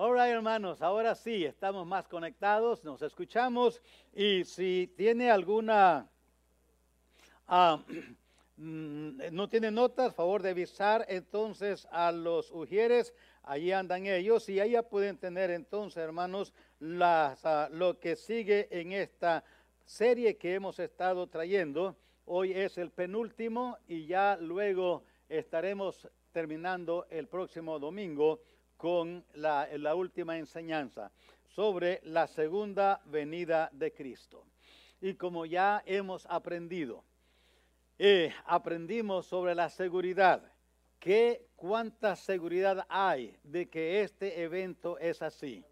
Ahora, hermanos, ahora sí, estamos más conectados, nos escuchamos y si tiene alguna, mm, no tiene notas, favor de avisar entonces a los ujieres, allí andan ellos y allá pueden tener entonces, hermanos, las, ah, lo que sigue en esta serie que hemos estado trayendo. Hoy es el penúltimo y ya luego estaremos terminando el próximo domingo con la, última enseñanza sobre la segunda venida de Cristo. Y como ya hemos aprendido, eh, aprendimos sobre la seguridad, que cuánta seguridad hay de que este evento es así.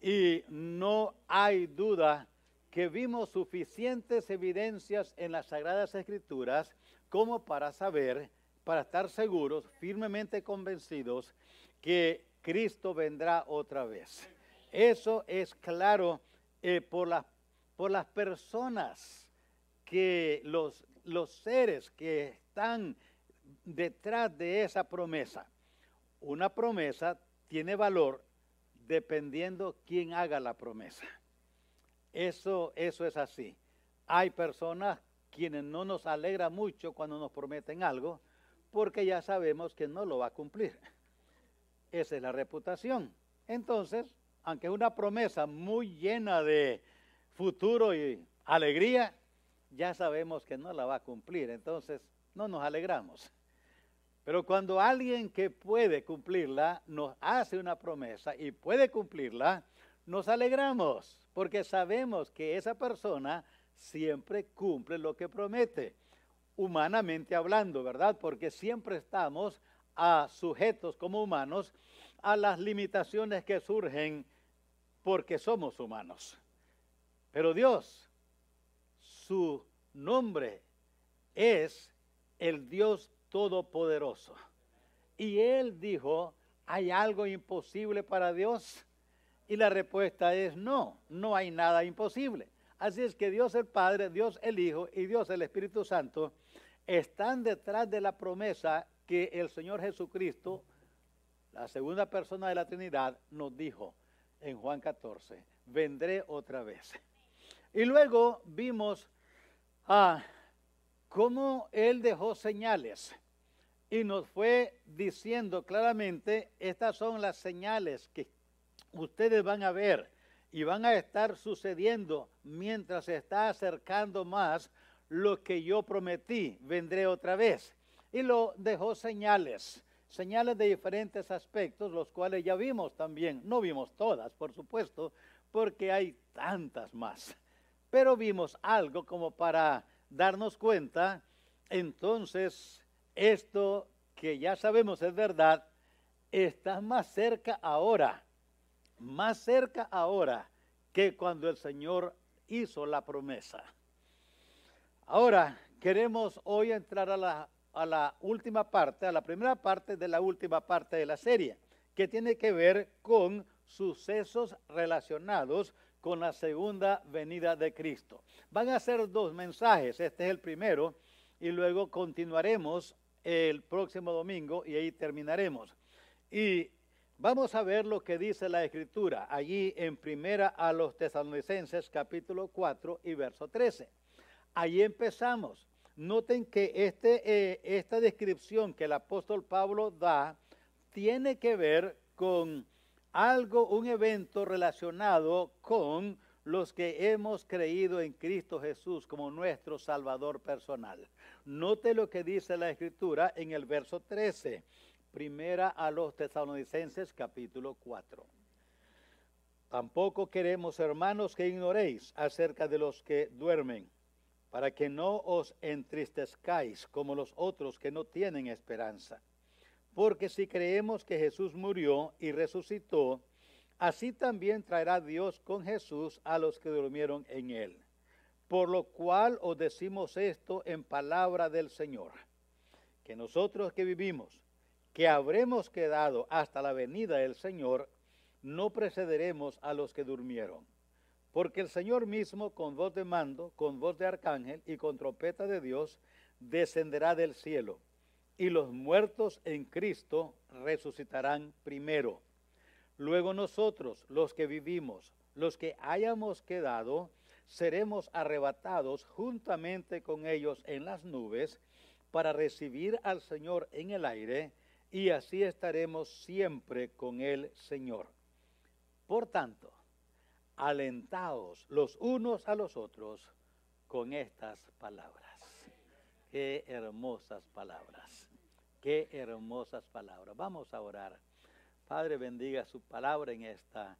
Y no hay duda que vimos suficientes evidencias en las Sagradas Escrituras como para saber, para estar seguros, firmemente convencidos, que Cristo vendrá otra vez. Eso es claro eh, por, por las personas que los, los seres que están detrás de esa promesa. Una promesa tiene valor dependiendo quién haga la promesa. Eso, eso es así. Hay personas quienes no nos alegra mucho cuando nos prometen algo porque ya sabemos que no lo va a cumplir. Esa es la reputación. Entonces, aunque es una promesa muy llena de futuro y alegría, ya sabemos que no la va a cumplir. Entonces, no nos alegramos. Pero cuando alguien que puede cumplirla nos hace una promesa y puede cumplirla, nos alegramos porque sabemos que esa persona siempre cumple lo que promete, humanamente hablando, ¿verdad? Porque siempre estamos a sujetos como humanos a las limitaciones que surgen porque somos humanos. Pero Dios, su nombre es el Dios Todopoderoso. Y Él dijo, ¿hay algo imposible para Dios? Y la respuesta es no, no hay nada imposible. Así es que Dios el Padre, Dios el Hijo y Dios el Espíritu Santo están detrás de la promesa que el Señor Jesucristo, la segunda persona de la Trinidad, nos dijo en Juan 14, vendré otra vez. Y luego vimos a cómo Él dejó señales y nos fue diciendo claramente, estas son las señales que ustedes van a ver y van a estar sucediendo mientras se está acercando más lo que yo prometí, vendré otra vez y lo dejó señales, señales de diferentes aspectos, los cuales ya vimos también. No vimos todas, por supuesto, porque hay tantas más, pero vimos algo como para darnos cuenta, entonces esto que ya sabemos es verdad, está más cerca ahora, más cerca ahora que cuando el Señor hizo la promesa. Ahora queremos hoy entrar a la a la última parte, a la primera parte de la última parte de la serie, que tiene que ver con sucesos relacionados con la segunda venida de Cristo. Van a ser dos mensajes, este es el primero, y luego continuaremos el próximo domingo y ahí terminaremos. Y vamos a ver lo que dice la Escritura allí en primera a los tesalonicenses capítulo 4 y verso 13. Allí empezamos Noten que este, eh, esta descripción que el apóstol Pablo da tiene que ver con algo, un evento relacionado con los que hemos creído en Cristo Jesús como nuestro Salvador personal. Note lo que dice la Escritura en el verso 13, primera a los tesalonicenses capítulo 4. Tampoco queremos, hermanos, que ignoréis acerca de los que duermen para que no os entristezcáis como los otros que no tienen esperanza. Porque si creemos que Jesús murió y resucitó, así también traerá Dios con Jesús a los que durmieron en él. Por lo cual os decimos esto en palabra del Señor, que nosotros que vivimos, que habremos quedado hasta la venida del Señor, no precederemos a los que durmieron. Porque el Señor mismo, con voz de mando, con voz de arcángel y con trompeta de Dios, descenderá del cielo, y los muertos en Cristo resucitarán primero. Luego nosotros, los que vivimos, los que hayamos quedado, seremos arrebatados juntamente con ellos en las nubes para recibir al Señor en el aire y así estaremos siempre con el Señor. Por tanto, alentaos los unos a los otros con estas palabras. Qué hermosas palabras, qué hermosas palabras. Vamos a orar. Padre, bendiga su palabra en esta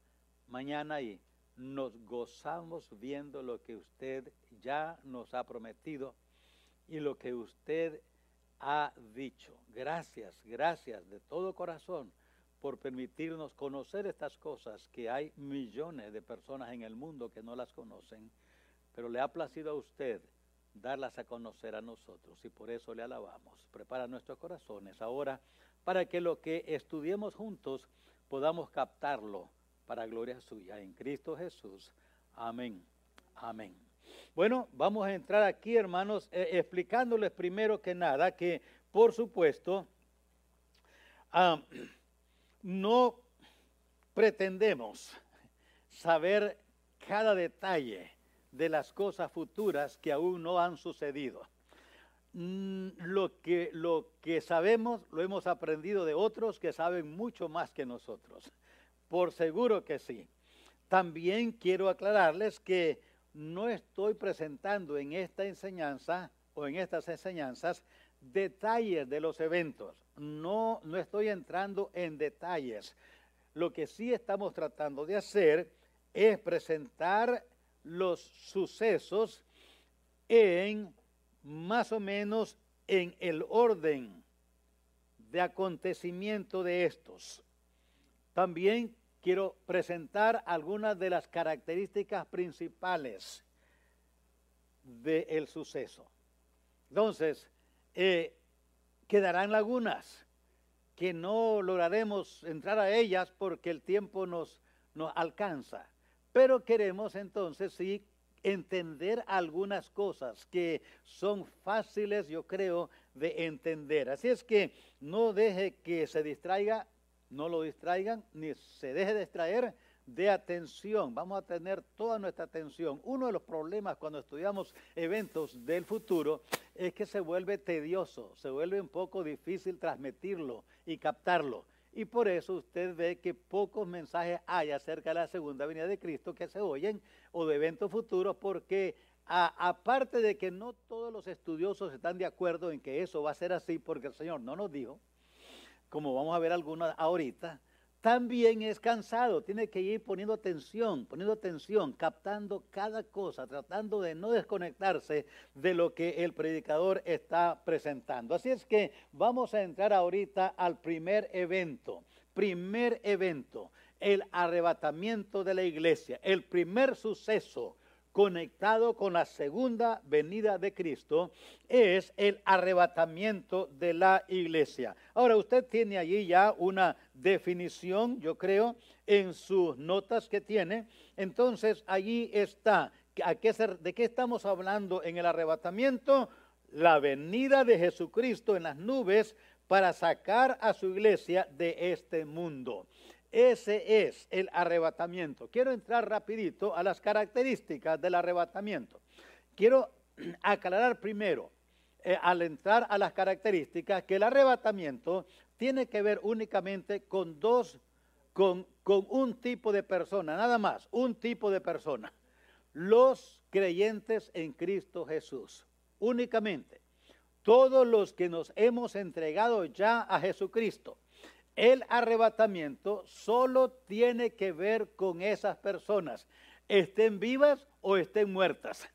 mañana y nos gozamos viendo lo que usted ya nos ha prometido y lo que usted ha dicho. Gracias, gracias de todo corazón por permitirnos conocer estas cosas que hay millones de personas en el mundo que no las conocen, pero le ha placido a usted darlas a conocer a nosotros y por eso le alabamos. Prepara nuestros corazones ahora para que lo que estudiemos juntos podamos captarlo para gloria suya en Cristo Jesús. Amén. Amén. Bueno, vamos a entrar aquí, hermanos, eh, explicándoles primero que nada que, por supuesto, ah, no pretendemos saber cada detalle de las cosas futuras que aún no han sucedido. Mm, lo que, lo que sabemos lo hemos aprendido de otros que saben mucho más que nosotros. Por seguro que sí. También quiero aclararles que no estoy presentando en esta enseñanza o en estas enseñanzas detalles de los eventos. No, no estoy entrando en detalles. Lo que sí estamos tratando de hacer es presentar los sucesos en más o menos en el orden de acontecimiento de estos. También quiero presentar algunas de las características principales del suceso. Entonces, eh, quedarán lagunas que no lograremos entrar a ellas porque el tiempo nos, nos alcanza. Pero queremos entonces sí entender algunas cosas que son fáciles, yo creo, de entender. Así es que no deje que se distraiga no lo distraigan ni se deje de distraer de atención. Vamos a tener toda nuestra atención. Uno de los problemas cuando estudiamos eventos del futuro es que se vuelve tedioso, se vuelve un poco difícil transmitirlo y captarlo. Y por eso usted ve que pocos mensajes hay acerca de la segunda venida de Cristo que se oyen o de eventos futuros porque aparte de que no todos los estudiosos están de acuerdo en que eso va a ser así porque el Señor no nos dijo, como vamos a ver algunas ahorita, también es cansado, tiene que ir poniendo atención, poniendo atención, captando cada cosa, tratando de no desconectarse de lo que el predicador está presentando. Así es que vamos a entrar ahorita al primer evento, primer evento, el arrebatamiento de la iglesia, el primer suceso conectado con la segunda venida de Cristo es el arrebatamiento de la iglesia. Ahora, usted tiene allí ya una definición, yo creo, en sus notas que tiene. Entonces, allí está. ¿A qué ¿De qué estamos hablando en el arrebatamiento? La venida de Jesucristo en las nubes para sacar a su iglesia de este mundo. Ese es el arrebatamiento. Quiero entrar rapidito a las características del arrebatamiento. Quiero aclarar primero, eh, al entrar a las características, que el arrebatamiento tiene que ver únicamente con dos, con, con un tipo de persona, nada más, un tipo de persona. Los creyentes en Cristo Jesús, únicamente. Todos los que nos hemos entregado ya a Jesucristo el arrebatamiento solo tiene que ver con esas personas, estén vivas o estén muertas.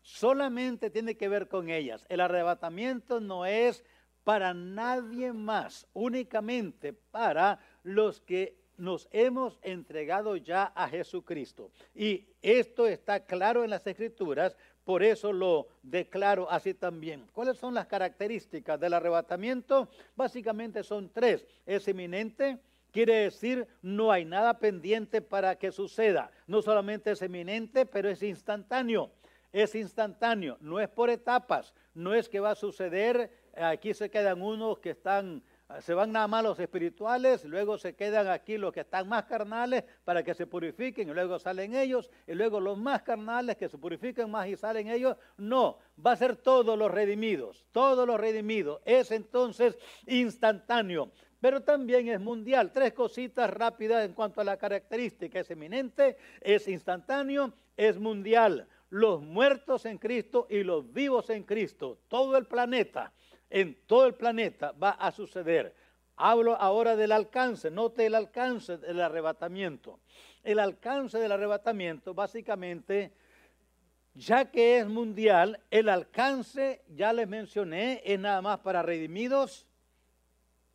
Solamente tiene que ver con ellas. El arrebatamiento no es para nadie más, únicamente para los que nos hemos entregado ya a Jesucristo. Y esto está claro en las escrituras por eso lo declaro así también. ¿Cuáles son las características del arrebatamiento? Básicamente son tres. Es eminente, quiere decir no hay nada pendiente para que suceda. No solamente es eminente, pero es instantáneo. Es instantáneo, no es por etapas, no es que va a suceder, aquí se quedan unos que están se van nada más los espirituales, luego se quedan aquí los que están más carnales para que se purifiquen y luego salen ellos, y luego los más carnales que se purifiquen más y salen ellos. No, va a ser todos los redimidos, todos los redimidos. Es entonces instantáneo, pero también es mundial. Tres cositas rápidas en cuanto a la característica. Es eminente, es instantáneo, es mundial. Los muertos en Cristo y los vivos en Cristo, todo el planeta en todo el planeta va a suceder. Hablo ahora del alcance, note el alcance del arrebatamiento. El alcance del arrebatamiento, básicamente, ya que es mundial, el alcance, ya les mencioné, es nada más para redimidos,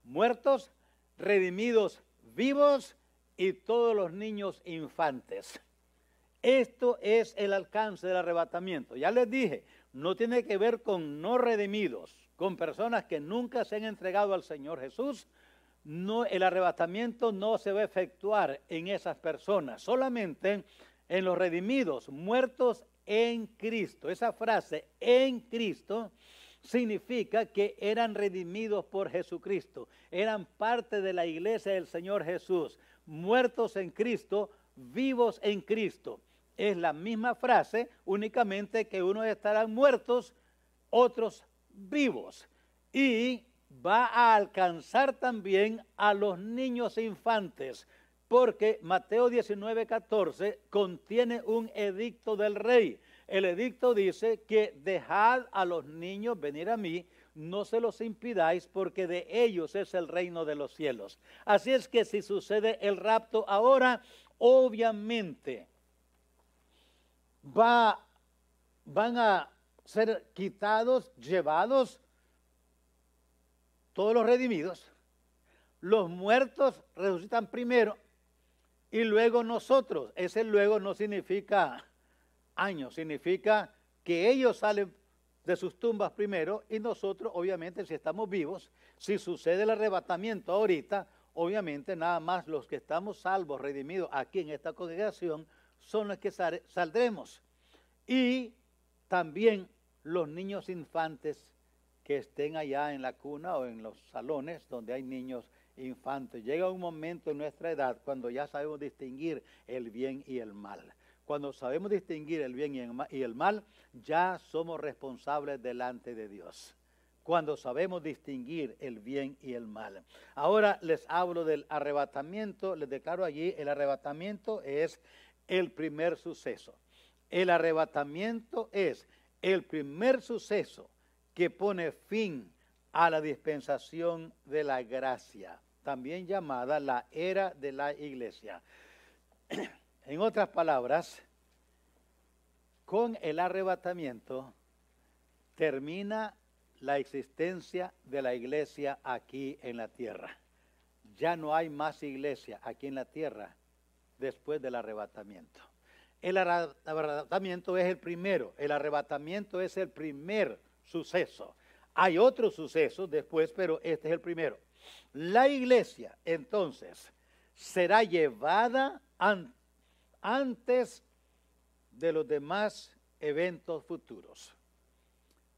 muertos, redimidos vivos y todos los niños infantes. Esto es el alcance del arrebatamiento. Ya les dije, no tiene que ver con no redimidos, con personas que nunca se han entregado al Señor Jesús, el arrebatamiento no se va a efectuar en esas personas, solamente en los redimidos, muertos en Cristo. Esa frase, en Cristo, significa que eran redimidos por Jesucristo, eran parte de la iglesia del Señor Jesús, muertos en Cristo, vivos en Cristo. Es la misma frase, únicamente que unos estarán muertos, otros vivos y va a alcanzar también a los niños e infantes, porque Mateo 19, 14 contiene un edicto del rey. El edicto dice que dejad a los niños venir a mí, no se los impidáis, porque de ellos es el reino de los cielos. Así es que si sucede el rapto ahora, obviamente va, van a ser quitados, llevados todos los redimidos. Los muertos resucitan primero y luego nosotros. Ese luego no significa años, significa que ellos salen de sus tumbas primero y nosotros, obviamente, si estamos vivos, si sucede el arrebatamiento ahorita, obviamente nada más los que estamos salvos, redimidos aquí en esta congregación, son los que saldremos. Y también los niños infantes que estén allá en la cuna o en los salones donde hay niños infantes. Llega un momento en nuestra edad cuando ya sabemos distinguir el bien y el mal. Cuando sabemos distinguir el bien y el mal, ya somos responsables delante de Dios. Cuando sabemos distinguir el bien y el mal. Ahora les hablo del arrebatamiento. Les declaro allí, el arrebatamiento es el primer suceso. El arrebatamiento es el primer suceso que pone fin a la dispensación de la gracia, también llamada la era de la iglesia. En otras palabras, con el arrebatamiento termina la existencia de la iglesia aquí en la tierra. Ya no hay más iglesia aquí en la tierra después del arrebatamiento. El arrebatamiento es el primero, el arrebatamiento es el primer suceso. Hay otros sucesos después, pero este es el primero. La iglesia, entonces, será llevada antes de los demás eventos futuros.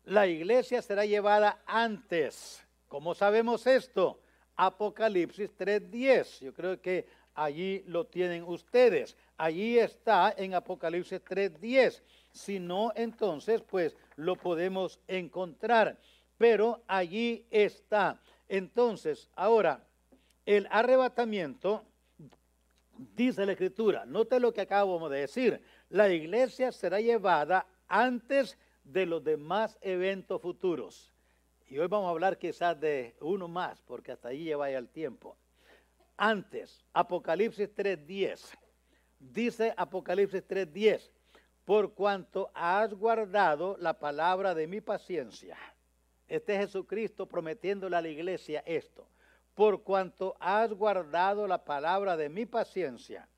La iglesia será llevada antes. ¿Cómo sabemos esto? Apocalipsis 3.10. Yo creo que allí lo tienen ustedes. Allí está en Apocalipsis 3.10. Si no, entonces, pues lo podemos encontrar. Pero allí está. Entonces, ahora, el arrebatamiento, dice la Escritura, note lo que acabamos de decir, la iglesia será llevada antes de los demás eventos futuros. Y hoy vamos a hablar quizás de uno más, porque hasta ahí lleva ya el tiempo. Antes, Apocalipsis 3.10. Dice Apocalipsis 3.10 por cuanto has guardado la palabra de mi paciencia. Este es Jesucristo prometiéndole a la iglesia esto. Por cuanto has guardado la palabra de mi paciencia,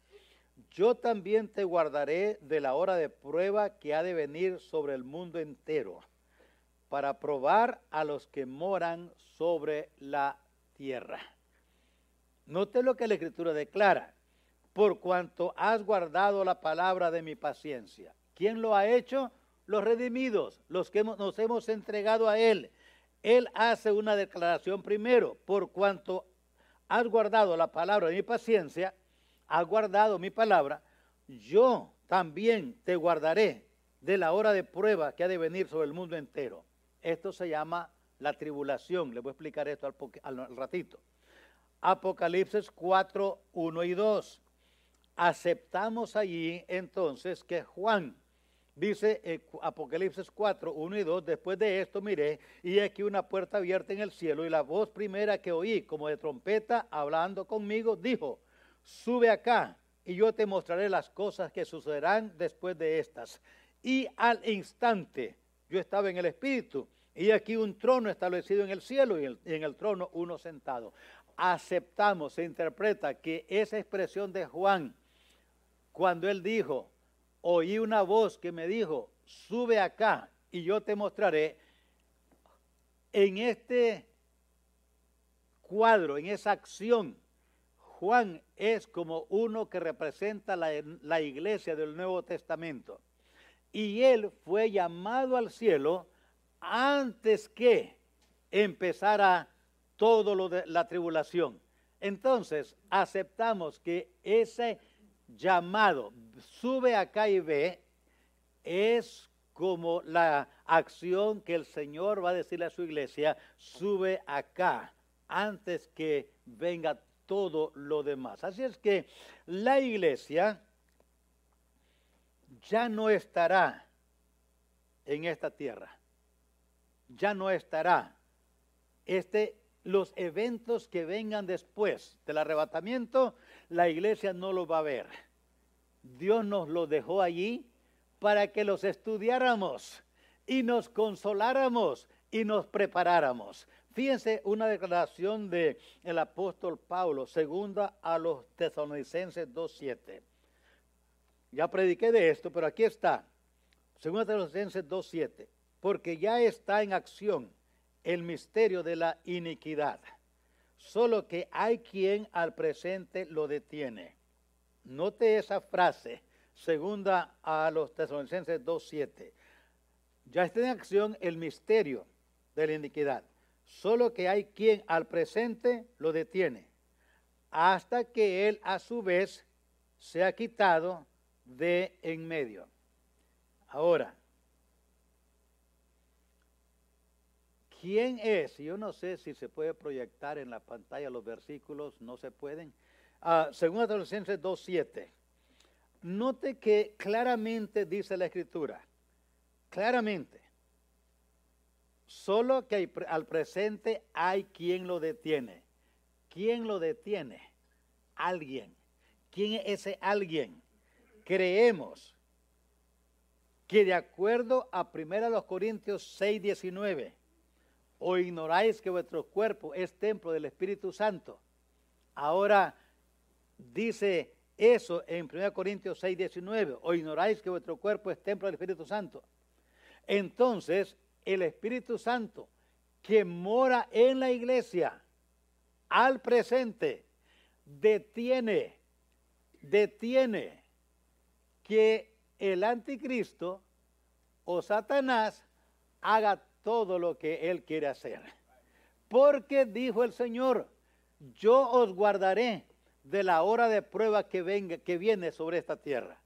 yo también te guardaré de la hora de prueba que ha de venir sobre el mundo entero, para probar a los que moran sobre la tierra. Note lo que la Escritura declara por cuanto has guardado la palabra de mi paciencia. ¿Quién lo ha hecho? Los redimidos, los que nos hemos entregado a Él. él hace una declaración primero, por cuanto has guardado la palabra de mi paciencia, has guardado mi palabra, yo también te guardaré de la hora de prueba que ha de venir sobre el mundo entero. Esto se llama la tribulación. Le voy a explicar esto al, ratito. Apocalipsis 4, 1 y 2. Aceptamos allí entonces que Juan dice eh, Apocalipsis 4, 1 y 2, después de esto miré y aquí una puerta abierta en el cielo y la voz primera que oí como de trompeta hablando conmigo dijo, sube acá y yo te mostraré las cosas que sucederán después de estas. Y al instante yo estaba en el Espíritu y aquí un trono establecido en el cielo y, en el trono uno sentado. Aceptamos, se interpreta que esa expresión de Juan, cuando él dijo, oí una voz que me dijo, sube acá y yo te mostraré, en este cuadro, en esa acción, Juan es como uno que representa la, iglesia del Nuevo Testamento. Y él fue llamado al cielo antes que empezara todo lo de la tribulación. Entonces, aceptamos que ese llamado, sube acá y ve, es como la acción que el Señor va a decirle a su iglesia, sube acá, antes que venga todo lo demás. Así es que la iglesia ya no estará en esta tierra. Ya no estará. Este, los eventos que vengan después del arrebatamiento, la iglesia no lo va a ver. Dios nos lo dejó allí para que los estudiáramos y nos consoláramos y nos preparáramos. Fíjense una declaración del el apóstol Pablo, segunda a los tesalonicenses 2.7. Ya prediqué de esto, pero aquí está. Segunda tesalonicenses 2.7. Porque ya está en acción el misterio de la iniquidad. Solo que hay quien al presente lo detiene. Note esa frase, segunda a los tesalonicenses 2.7. Ya está en acción el misterio de la iniquidad solo que hay quien al presente lo detiene, hasta que él a su vez se ha quitado de en medio. Ahora, ¿quién es? Yo no sé si se puede proyectar en la pantalla los versículos, no se pueden. Uh, según Adolescentes 2.7, note que claramente dice la escritura, claramente, Solo que al presente hay quien lo detiene. ¿Quién lo detiene? Alguien. ¿Quién es ese alguien? Creemos que de acuerdo a 1 Corintios 6, 19, o ignoráis que vuestro cuerpo es templo del Espíritu Santo. Ahora dice eso en 1 Corintios 6, 19, o ignoráis que vuestro cuerpo es templo del Espíritu Santo. Entonces, el Espíritu Santo que mora en la iglesia al presente detiene, detiene que el anticristo o Satanás haga todo lo que él quiere hacer. Porque dijo el Señor, yo os guardaré de la hora de prueba que venga, que viene sobre esta tierra.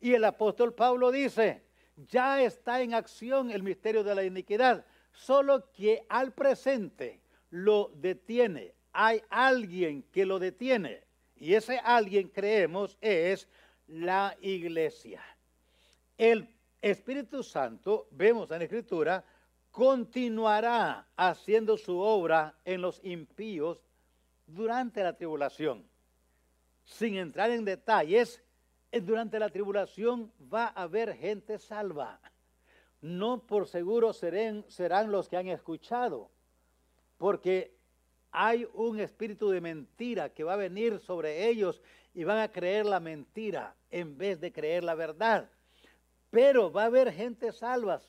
Y el apóstol Pablo dice, ya está en acción el misterio de la iniquidad, solo que al presente lo detiene. Hay alguien que lo detiene y ese alguien creemos es la iglesia. El Espíritu Santo, vemos en la Escritura, continuará haciendo su obra en los impíos durante la tribulación. Sin entrar en detalles, durante la tribulación va a haber gente salva. No por seguro serán, serán los que han escuchado, porque hay un espíritu de mentira que va a venir sobre ellos y van a creer la mentira en vez de creer la verdad. Pero va a haber gente salva.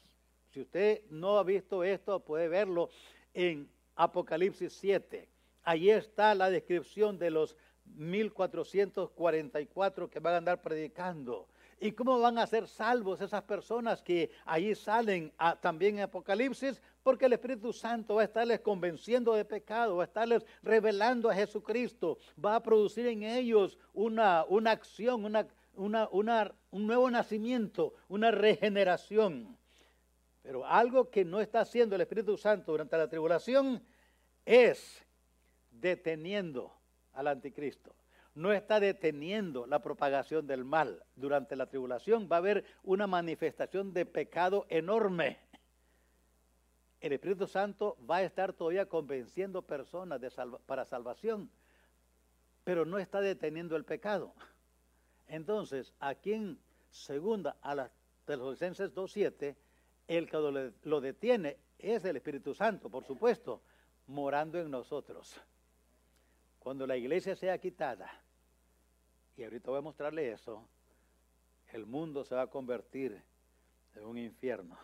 Si usted no ha visto esto, puede verlo en Apocalipsis 7. Allí está la descripción de los 1444 que van a andar predicando. ¿Y cómo van a ser salvos esas personas que ahí salen también en Apocalipsis? Porque el Espíritu Santo va a estarles convenciendo de pecado, va a estarles revelando a Jesucristo, va a producir en ellos una, una acción, una, una, un nuevo nacimiento, una regeneración. Pero algo que no está haciendo el Espíritu Santo durante la tribulación es deteniendo al anticristo no está deteniendo la propagación del mal. Durante la tribulación va a haber una manifestación de pecado enorme. El Espíritu Santo va a estar todavía convenciendo personas para salvación, pero no está deteniendo el pecado. Entonces, aquí en segunda a las Tesalonicenses 2.7, el que lo detiene es el Espíritu Santo, por supuesto, morando en nosotros. Cuando la iglesia sea quitada, y ahorita voy a mostrarle eso, el mundo se va a convertir en un infierno,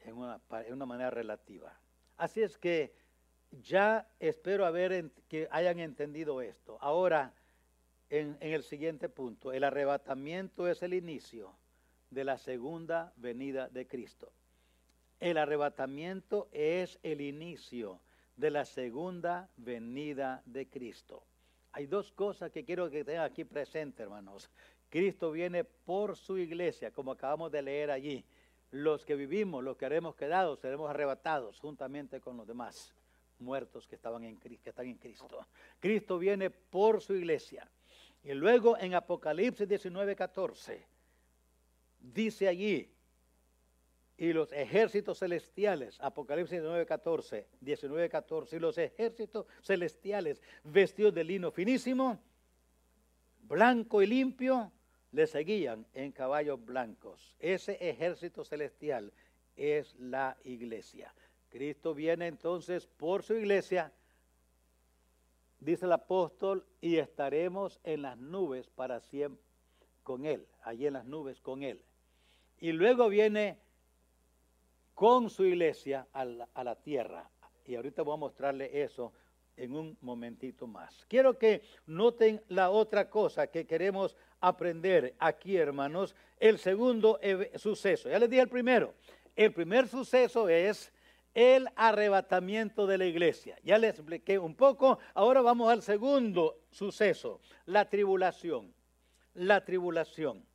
en una, una manera relativa. Así es que ya espero haber que hayan entendido esto. Ahora, en, en el siguiente punto, el arrebatamiento es el inicio de la segunda venida de Cristo. El arrebatamiento es el inicio de la segunda venida de Cristo. Hay dos cosas que quiero que tengan aquí presente, hermanos. Cristo viene por su iglesia, como acabamos de leer allí. Los que vivimos, los que haremos quedado, seremos arrebatados juntamente con los demás muertos que, estaban en, que están en Cristo. Cristo viene por su iglesia. Y luego en Apocalipsis 19, 14, dice allí, y los ejércitos celestiales, Apocalipsis 19, 14, 19, 14, y los ejércitos celestiales vestidos de lino finísimo, blanco y limpio, le seguían en caballos blancos. Ese ejército celestial es la iglesia. Cristo viene entonces por su iglesia, dice el apóstol, y estaremos en las nubes para siempre con él, allí en las nubes con él. Y luego viene con su iglesia a la, tierra. Y ahorita voy a mostrarle eso en un momentito más. Quiero que noten la otra cosa que queremos aprender aquí, hermanos. El segundo suceso. Ya les dije el primero. El primer suceso es el arrebatamiento de la iglesia. Ya les expliqué un poco. Ahora vamos al segundo suceso, la tribulación. La tribulación.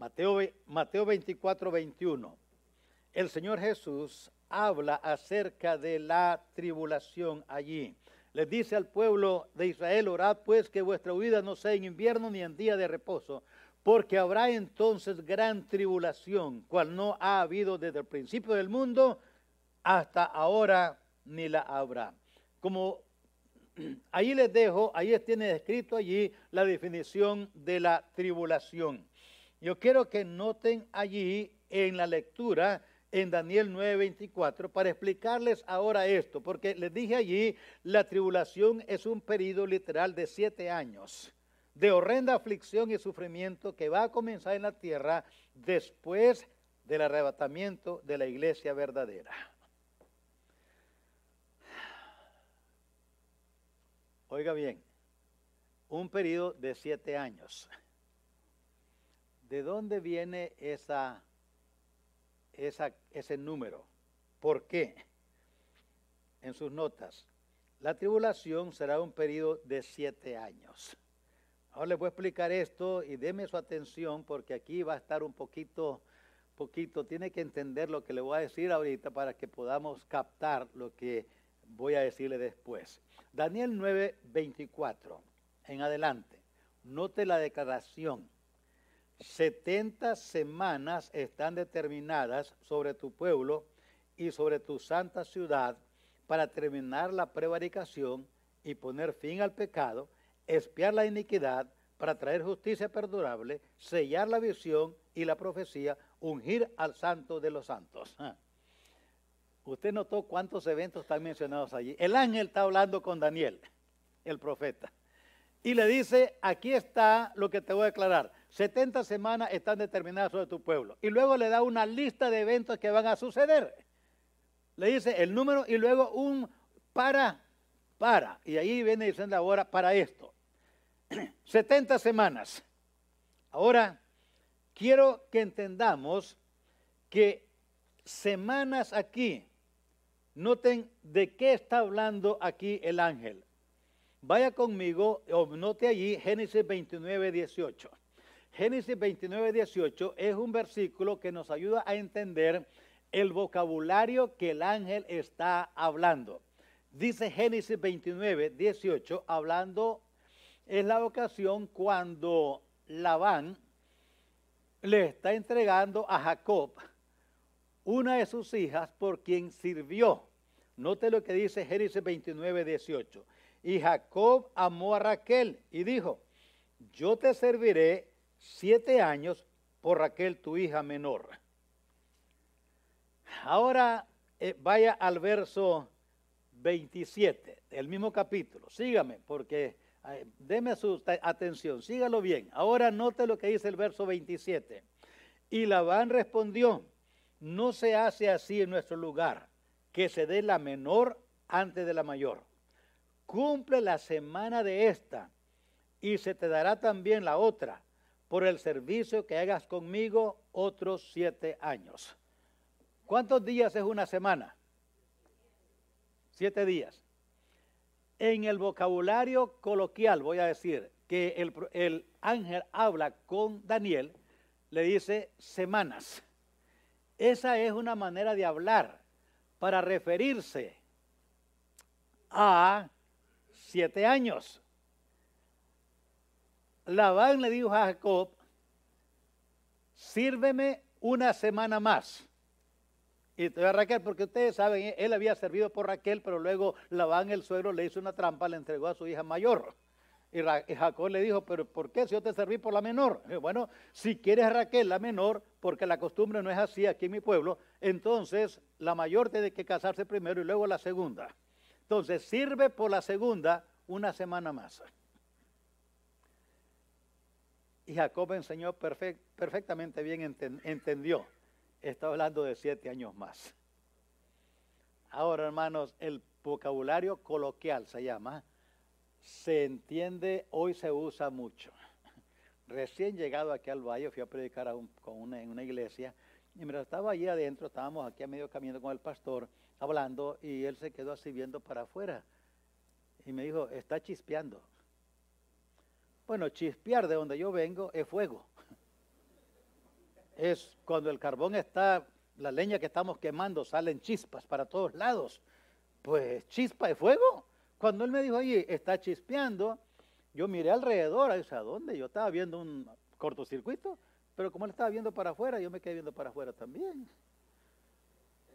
Mateo, Mateo 24, 21 el Señor Jesús habla acerca de la tribulación allí. Les dice al pueblo de Israel, orad pues que vuestra huida no sea en invierno ni en día de reposo, porque habrá entonces gran tribulación, cual no ha habido desde el principio del mundo hasta ahora ni la habrá. Como ahí les dejo, ahí tiene escrito allí la definición de la tribulación. Yo quiero que noten allí en la lectura en Daniel 9:24 para explicarles ahora esto, porque les dije allí, la tribulación es un periodo literal de siete años de horrenda aflicción y sufrimiento que va a comenzar en la tierra después del arrebatamiento de la iglesia verdadera. Oiga bien, un periodo de siete años. ¿De dónde viene esa ese número. ¿Por qué? En sus notas, la tribulación será un periodo de siete años. Ahora les voy a explicar esto y deme su atención porque aquí va a estar un poquito, poquito, tiene que entender lo que le voy a decir ahorita para que podamos captar lo que voy a decirle después. Daniel 9, 24, en adelante, note la declaración 70 semanas están determinadas sobre tu pueblo y sobre tu santa ciudad para terminar la prevaricación y poner fin al pecado, espiar la iniquidad, para traer justicia perdurable, sellar la visión y la profecía, ungir al santo de los santos. Ah. Usted notó cuántos eventos están mencionados allí. El ángel está hablando con Daniel, el profeta, y le dice, aquí está lo que te voy a declarar 70 semanas están determinadas sobre tu pueblo. Y luego le da una lista de eventos que van a suceder. Le dice el número y luego un para, para. Y ahí viene diciendo ahora para esto. 70 semanas. Ahora, quiero que entendamos que semanas aquí. Noten de qué está hablando aquí el ángel. Vaya conmigo, note allí Génesis 29, 18. Génesis 29, 18 es un versículo que nos ayuda a entender el vocabulario que el ángel está hablando. Dice Génesis 29, 18, hablando, es la ocasión cuando Labán le está entregando a Jacob una de sus hijas por quien sirvió. Note lo que dice Génesis 29, 18. Y Jacob amó a Raquel y dijo, yo te serviré siete años por Raquel, tu hija menor. Ahora eh, vaya al verso 27, el mismo capítulo. Sígame, porque eh, deme su atención, sígalo bien. Ahora note lo que dice el verso 27. Y Labán respondió, no se hace así en nuestro lugar, que se dé la menor antes de la mayor. Cumple la semana de esta y se te dará también la otra por el servicio que hagas conmigo otros siete años. ¿Cuántos días es una semana? Siete días. En el vocabulario coloquial voy a decir que el, el ángel habla con Daniel, le dice semanas. Esa es una manera de hablar para referirse a siete años. Labán le dijo a Jacob, sírveme una semana más. Y te a Raquel, porque ustedes saben, él había servido por Raquel, pero luego Labán, el suegro, le hizo una trampa, le entregó a su hija mayor. Y, Jacob le dijo, pero ¿por qué si yo te serví por la menor? bueno, si quieres Raquel la menor, porque la costumbre no es así aquí en mi pueblo, entonces la mayor tiene que casarse primero y luego la segunda. Entonces sirve por la segunda una semana más. Y Jacob enseñó perfectamente bien, entendió. Está hablando de siete años más. Ahora, hermanos, el vocabulario coloquial se llama, se entiende, hoy se usa mucho. Recién llegado aquí al valle, fui a predicar con una, en una iglesia, y mientras estaba allí adentro, estábamos aquí a medio camino con el pastor, hablando, y él se quedó así viendo para afuera. Y me dijo, está chispeando. Bueno, chispear de donde yo vengo es fuego. Es cuando el carbón está, la leña que estamos quemando, salen chispas para todos lados. Pues chispa de fuego. Cuando él me dijo, oye, está chispeando, yo miré alrededor, ¿a dónde? Yo estaba viendo un cortocircuito, pero como él estaba viendo para afuera, yo me quedé viendo para afuera también.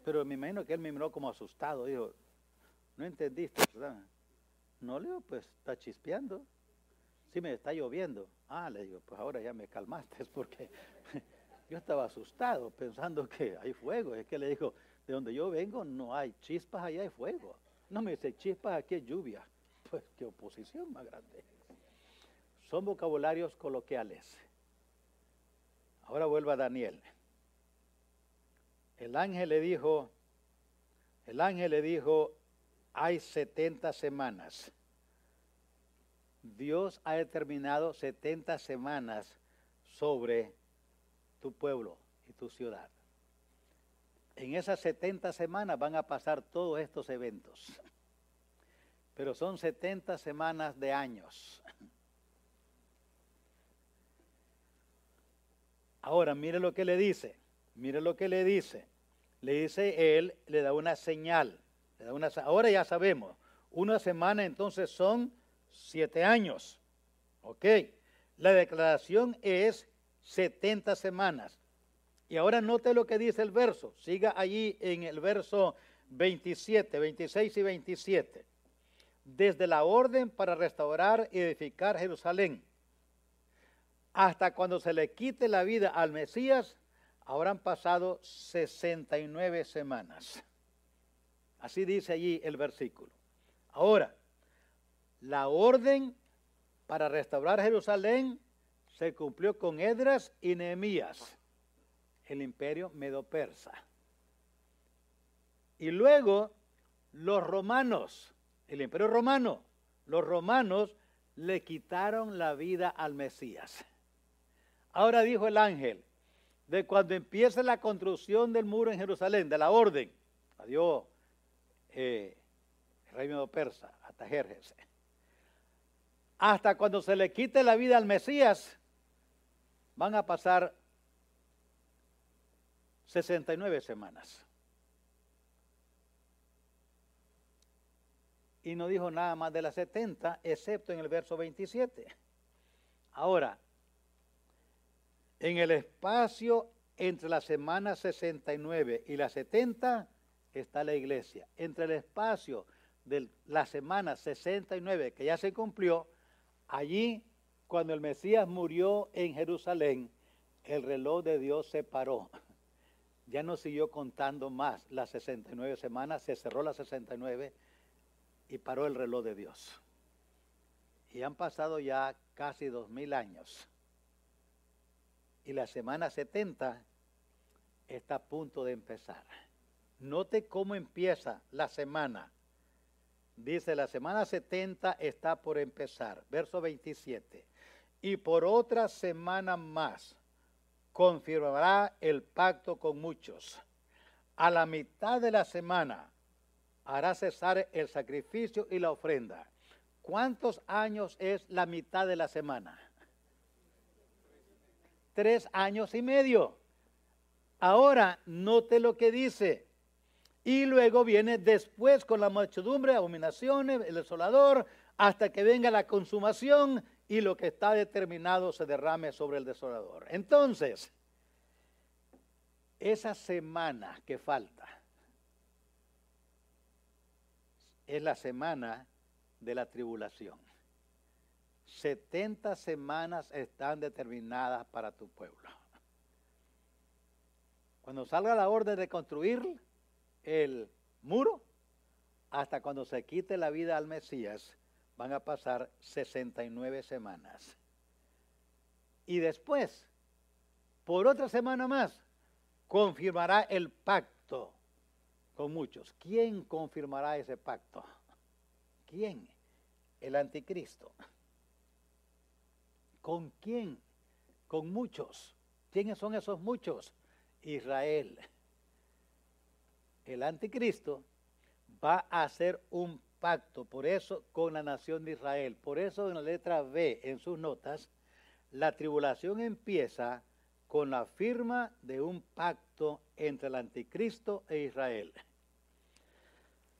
Pero me imagino que él me miró como asustado, dijo, no entendiste, ¿verdad? No, le digo, pues está chispeando sí me está lloviendo. Ah, le digo, pues ahora ya me calmaste, porque yo estaba asustado pensando que hay fuego. Es que le dijo, de donde yo vengo no hay chispas, allá hay fuego. No me dice chispas, aquí hay lluvia. Pues qué oposición más grande. Son vocabularios coloquiales. Ahora vuelva a Daniel. El ángel le dijo, el ángel le dijo, hay 70 semanas Dios ha determinado 70 semanas sobre tu pueblo y tu ciudad. En esas 70 semanas van a pasar todos estos eventos. Pero son 70 semanas de años. Ahora, mire lo que le dice. Mire lo que le dice. Le dice él, le da una señal. Le da una, ahora ya sabemos. Una semana entonces son siete años. ¿Ok? La declaración es 70 semanas. Y ahora note lo que dice el verso. Siga allí en el verso 27, 26 y 27. Desde la orden para restaurar y edificar Jerusalén hasta cuando se le quite la vida al Mesías, habrán pasado 69 semanas. Así dice allí el versículo. Ahora, la orden para restaurar Jerusalén se cumplió con Edras y Nehemías, el imperio medo-persa. Y luego los romanos, el imperio romano, los romanos le quitaron la vida al Mesías. Ahora dijo el ángel, de cuando empieza la construcción del muro en Jerusalén, de la orden, adiós, eh, el reino persa, hasta Jerjes, hasta cuando se le quite la vida al Mesías, van a pasar 69 semanas. Y no dijo nada más de las 70, excepto en el verso 27. Ahora, en el espacio entre la semana 69 y la 70 está la iglesia. Entre el espacio de la semana 69, que ya se cumplió, allí, cuando el Mesías murió en Jerusalén, el reloj de Dios se paró. Ya no siguió contando más las 69 semanas, se cerró las 69 y paró el reloj de Dios. Y han pasado ya casi dos mil años y la semana 70 está a punto de empezar. Note cómo empieza la semana. Dice, la semana 70 está por empezar. Verso 27. Y por otra semana más confirmará el pacto con muchos. A la mitad de la semana hará cesar el sacrificio y la ofrenda. ¿Cuántos años es la mitad de la semana? tres años y medio. Ahora, note lo que dice. Y luego viene después con la muchedumbre, abominaciones, el desolador, hasta que venga la consumación y lo que está determinado se derrame sobre el desolador. Entonces, esa semana que falta es la semana de la tribulación. 70 semanas están determinadas para tu pueblo. Cuando salga la orden de construir el muro, hasta cuando se quite la vida al Mesías, van a pasar 69 semanas. Y después, por otra semana más, confirmará el pacto con muchos. ¿Quién confirmará ese pacto? ¿Quién? El anticristo. ¿Con quién? Con muchos. ¿Quiénes son esos muchos? Israel. El anticristo va a hacer un pacto, por eso, con la nación de Israel. Por eso en la letra B, en sus notas, la tribulación empieza con la firma de un pacto entre el anticristo e Israel.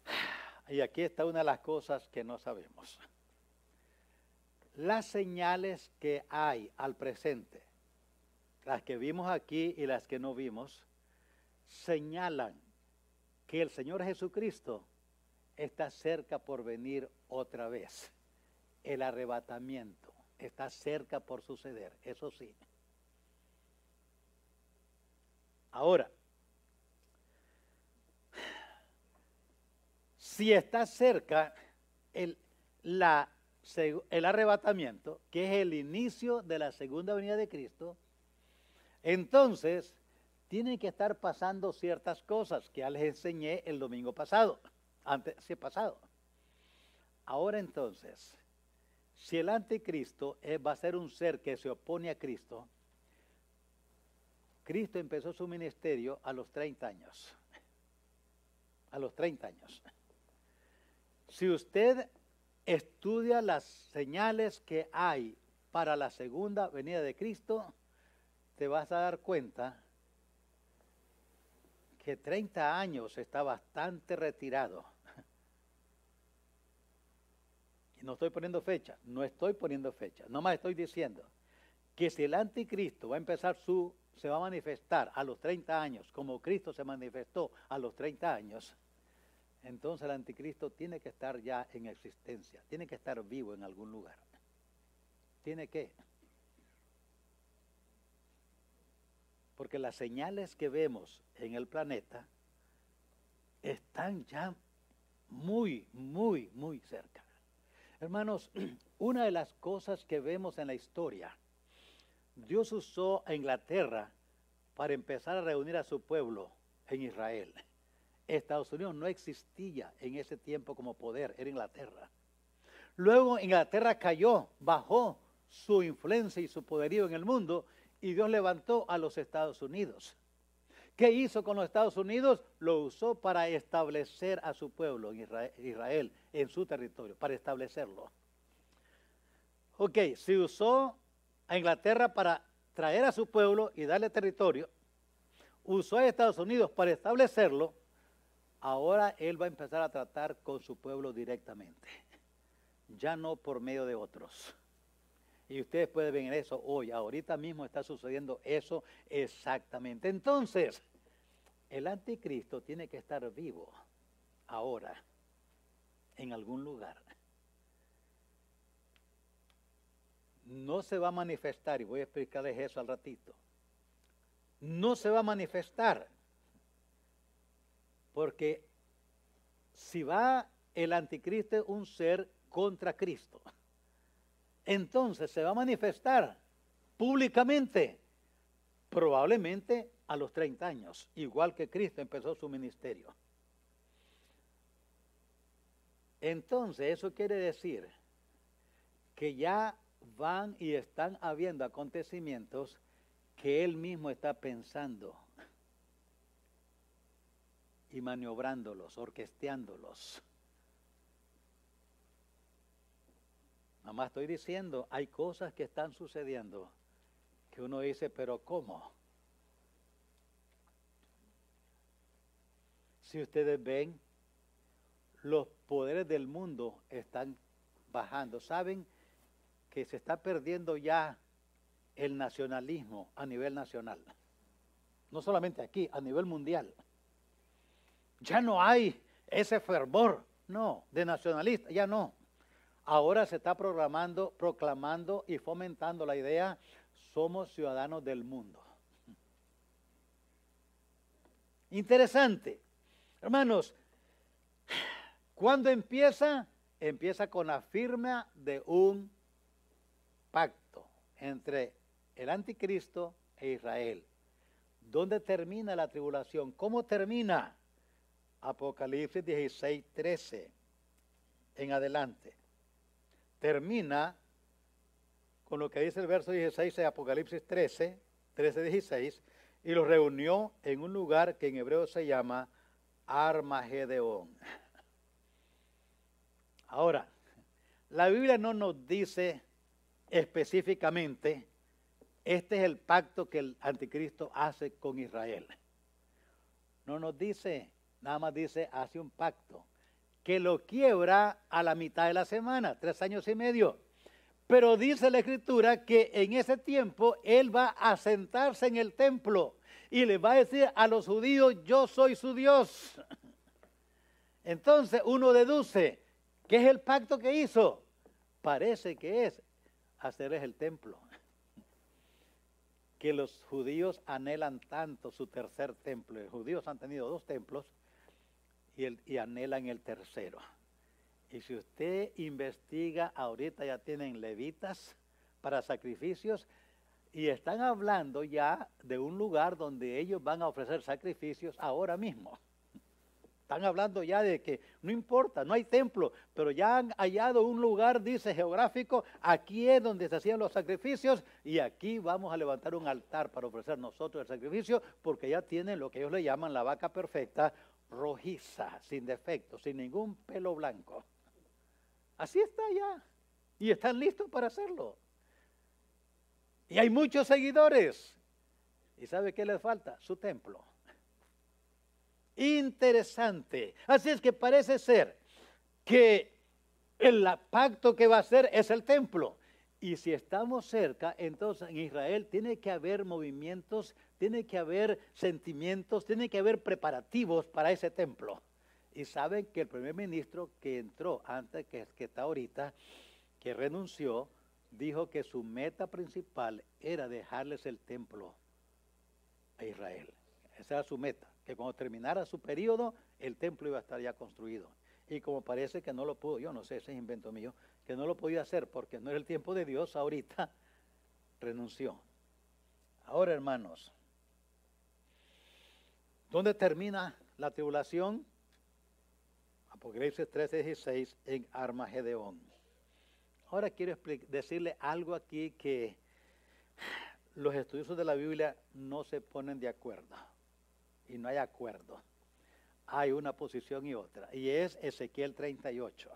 Y aquí está una de las cosas que no sabemos las señales que hay al presente, las que vimos aquí y las que no vimos, señalan que el Señor Jesucristo está cerca por venir otra vez. El arrebatamiento está cerca por suceder, eso sí. Ahora, si está cerca, el, el arrebatamiento, que es el inicio de la segunda venida de Cristo, entonces tienen que estar pasando ciertas cosas que ya les enseñé el domingo pasado, antes, sí, pasado. Ahora entonces, si el anticristo va a ser un ser que se opone a Cristo, Cristo empezó su ministerio a los 30 años. A los 30 años. Si usted estudia las señales que hay para la segunda venida de Cristo, te vas a dar cuenta que 30 años está bastante retirado. Y no estoy poniendo fecha, no estoy poniendo fecha, nomás estoy diciendo que si el anticristo va a empezar su, se va a manifestar a los 30 años, como Cristo se manifestó a los 30 años, entonces el anticristo tiene que estar ya en existencia, tiene que estar vivo en algún lugar. Tiene que. Porque las señales que vemos en el planeta están ya muy, muy, muy cerca. Hermanos, una de las cosas que vemos en la historia, Dios usó a Inglaterra para empezar a reunir a su pueblo en Israel. Estados Unidos no existía en ese tiempo como poder, era Inglaterra. Luego Inglaterra cayó, bajó su influencia y su poderío en el mundo y Dios levantó a los Estados Unidos. ¿Qué hizo con los Estados Unidos? Lo usó para establecer a su pueblo Israel, en su territorio, para establecerlo. Ok, se usó a Inglaterra para traer a su pueblo y darle territorio, usó a Estados Unidos para establecerlo, ahora él va a empezar a tratar con su pueblo directamente, ya no por medio de otros. Y ustedes pueden ver eso hoy, ahorita mismo está sucediendo eso exactamente. Entonces, el anticristo tiene que estar vivo ahora, en algún lugar. No se va a manifestar, y voy a explicarles eso al ratito. No se va a manifestar, porque si va el anticristo un ser contra Cristo, entonces se va a manifestar públicamente, probablemente a los 30 años, igual que Cristo empezó su ministerio. Entonces, eso quiere decir que ya van y están habiendo acontecimientos que él mismo está pensando y maniobrándolos, orquesteándolos. Nada más estoy diciendo, hay cosas que están sucediendo que uno dice, pero ¿cómo? Si ustedes ven, los poderes del mundo están bajando. ¿Saben que se está perdiendo ya el nacionalismo a nivel nacional? No solamente aquí, a nivel mundial. Ya no hay ese fervor, no, de nacionalista, ya no ahora se está programando, proclamando y fomentando la idea, somos ciudadanos del mundo. Interesante. Hermanos, ¿cuándo empieza? Empieza con la firma de un pacto entre el anticristo e Israel. ¿Dónde termina la tribulación? ¿Cómo termina? Apocalipsis 16, 13 en adelante termina con lo que dice el verso 16 de Apocalipsis 13, 13, 16, y los reunió en un lugar que en hebreo se llama Armagedeón. Ahora, la Biblia no nos dice específicamente, este es el pacto que el anticristo hace con Israel. No nos dice, nada más dice, hace un pacto que lo quiebra a la mitad de la semana, tres años y medio. Pero dice la escritura que en ese tiempo él va a sentarse en el templo y le va a decir a los judíos, yo soy su Dios. Entonces uno deduce, ¿qué es el pacto que hizo? Parece que es hacerles el templo. Que los judíos anhelan tanto su tercer templo. Los judíos han tenido dos templos y, el, y anhelan el tercero. Y si usted investiga, ahorita ya tienen levitas para sacrificios y están hablando ya de un lugar donde ellos van a ofrecer sacrificios ahora mismo. Están hablando ya de que no importa, no hay templo, pero ya han hallado un lugar, dice geográfico, aquí es donde se hacían los sacrificios y aquí vamos a levantar un altar para ofrecer nosotros el sacrificio porque ya tienen lo que ellos le llaman la vaca perfecta rojiza, sin defecto, sin ningún pelo blanco. Así está ya. Y están listos para hacerlo. Y hay muchos seguidores. ¿Y sabe qué les falta? Su templo. Interesante. Así es que parece ser que el pacto que va a hacer es el templo. Y si estamos cerca, entonces en Israel tiene que haber movimientos tiene que haber sentimientos, tiene que haber preparativos para ese templo. Y saben que el primer ministro que entró antes que, que está ahorita, que renunció, dijo que su meta principal era dejarles el templo a Israel. Esa era su meta, que cuando terminara su periodo, el templo iba a estar ya construido. Y como parece que no lo pudo, yo no sé, ese es invento mío, que no lo podía hacer porque no era el tiempo de Dios, ahorita renunció. Ahora, hermanos, ¿Dónde termina la tribulación? Apocalipsis 13, 16 en Armagedeón. Ahora quiero decirle algo aquí que los estudiosos de la Biblia no se ponen de acuerdo. Y no hay acuerdo. Hay una posición y otra. Y es Ezequiel 38.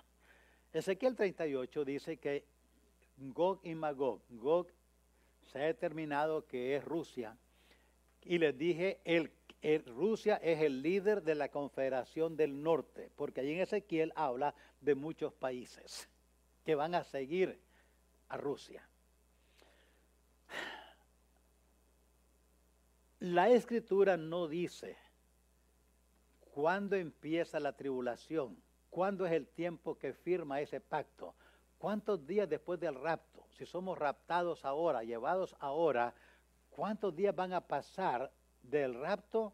Ezequiel 38 dice que Gog y Magog, Gog se ha determinado que es Rusia. Y les dije, el, Rusia es el líder de la Confederación del Norte, porque ahí en Ezequiel habla de muchos países que van a seguir a Rusia. La escritura no dice cuándo empieza la tribulación, cuándo es el tiempo que firma ese pacto, cuántos días después del rapto, si somos raptados ahora, llevados ahora, cuántos días van a pasar del rapto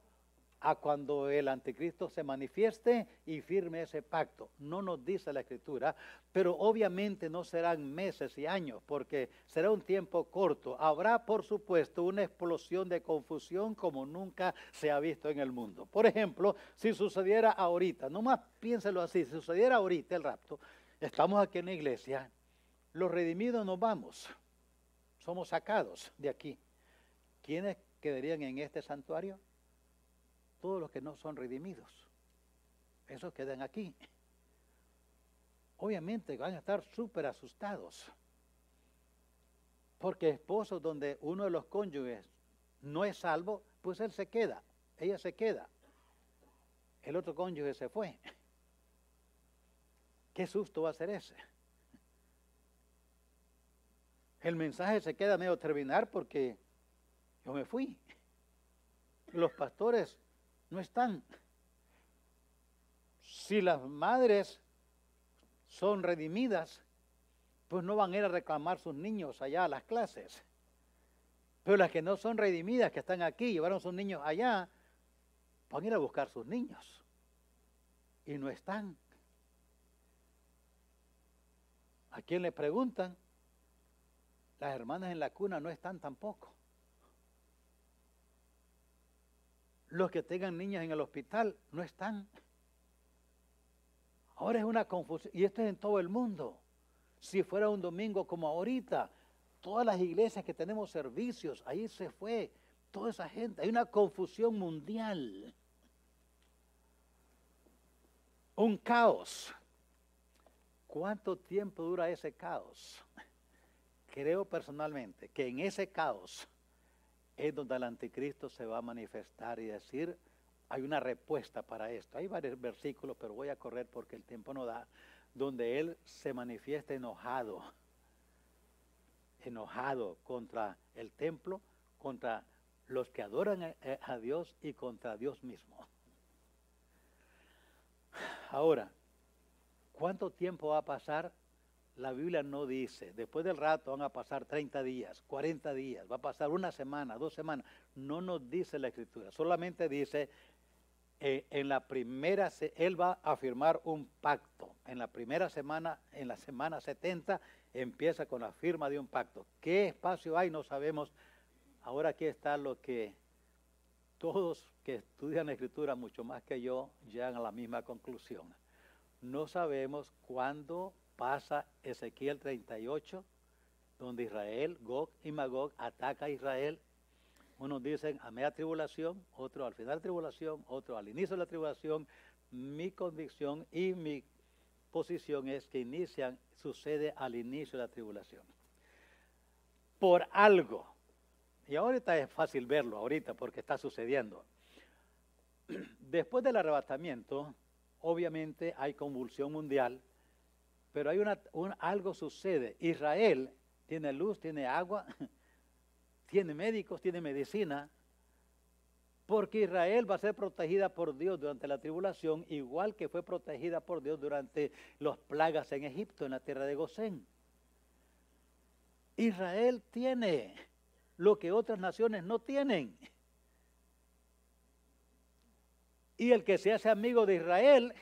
a cuando el anticristo se manifieste y firme ese pacto. No nos dice la escritura, pero obviamente no serán meses y años, porque será un tiempo corto. Habrá, por supuesto, una explosión de confusión como nunca se ha visto en el mundo. Por ejemplo, si sucediera ahorita, nomás piénselo así, si sucediera ahorita el rapto, estamos aquí en la iglesia, los redimidos nos vamos, somos sacados de aquí. ¿Quiénes quedarían en este santuario? todos los que no son redimidos. Esos quedan aquí. Obviamente van a estar súper asustados. Porque esposos donde uno de los cónyuges no es salvo, pues él se queda, ella se queda. El otro cónyuge se fue. ¿Qué susto va a ser ese? El mensaje se queda medio terminar porque yo me fui. Los pastores no están. Si las madres son redimidas, pues no van a ir a reclamar sus niños allá a las clases. Pero las que no son redimidas, que están aquí, llevaron sus niños allá, van a ir a buscar sus niños. Y no están. ¿A quién le preguntan? Las hermanas en la cuna no están tampoco. Los que tengan niñas en el hospital no están. Ahora es una confusión. Y esto es en todo el mundo. Si fuera un domingo como ahorita, todas las iglesias que tenemos servicios, ahí se fue toda esa gente. Hay una confusión mundial. Un caos. ¿Cuánto tiempo dura ese caos? Creo personalmente que en ese caos es donde el anticristo se va a manifestar y decir, hay una respuesta para esto. Hay varios versículos, pero voy a correr porque el tiempo no da, donde él se manifiesta enojado, enojado contra el templo, contra los que adoran a Dios y contra Dios mismo. Ahora, ¿cuánto tiempo va a pasar la Biblia no dice, después del rato van a pasar 30 días, 40 días, va a pasar una semana, dos semanas. No nos dice la escritura, solamente dice, eh, en la primera, él va a firmar un pacto. En la primera semana, en la semana 70, empieza con la firma de un pacto. ¿Qué espacio hay? No sabemos. Ahora aquí está lo que todos que estudian la escritura mucho más que yo llegan a la misma conclusión. No sabemos cuándo pasa Ezequiel 38, donde Israel, Gog y Magog ataca a Israel. Unos dicen a media tribulación, otros al final de la tribulación, otros al inicio de la tribulación. Mi convicción y mi posición es que inician, sucede al inicio de la tribulación. Por algo. Y ahorita es fácil verlo, ahorita, porque está sucediendo. Después del arrebatamiento, obviamente hay convulsión mundial pero hay una, algo sucede. Israel tiene luz, tiene agua, tiene médicos, tiene medicina, porque Israel va a ser protegida por Dios durante la tribulación, igual que fue protegida por Dios durante las plagas en Egipto, en la tierra de Gosén. Israel tiene lo que otras naciones no tienen. Y el que se hace amigo de Israel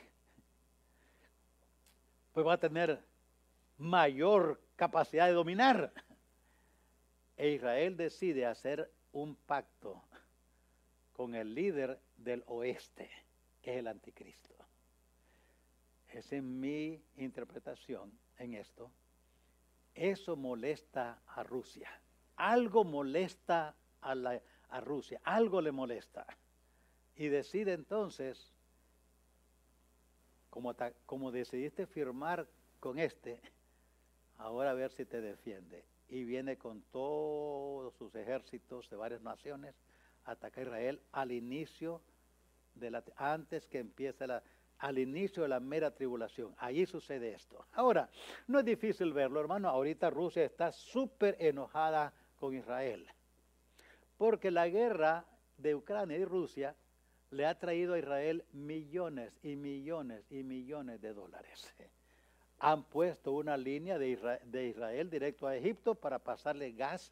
pues va a tener mayor capacidad de dominar. E Israel decide hacer un pacto con el líder del oeste, que es el anticristo. Esa es mi interpretación en esto. Eso molesta a Rusia. algo molesta a, la, a Rusia, algo le molesta. Y decide entonces, como, decidiste firmar con este, ahora a ver si te defiende. Y viene con todos sus ejércitos de varias naciones a atacar a Israel al inicio de la, antes que empiece la, al inicio de la mera tribulación. Allí sucede esto. Ahora, no es difícil verlo, hermano. Ahorita Rusia está súper enojada con Israel. Porque la guerra de Ucrania y Rusia le ha traído a Israel millones y millones y millones de dólares. Han puesto una línea de Israel, directo a Egipto para pasarle gas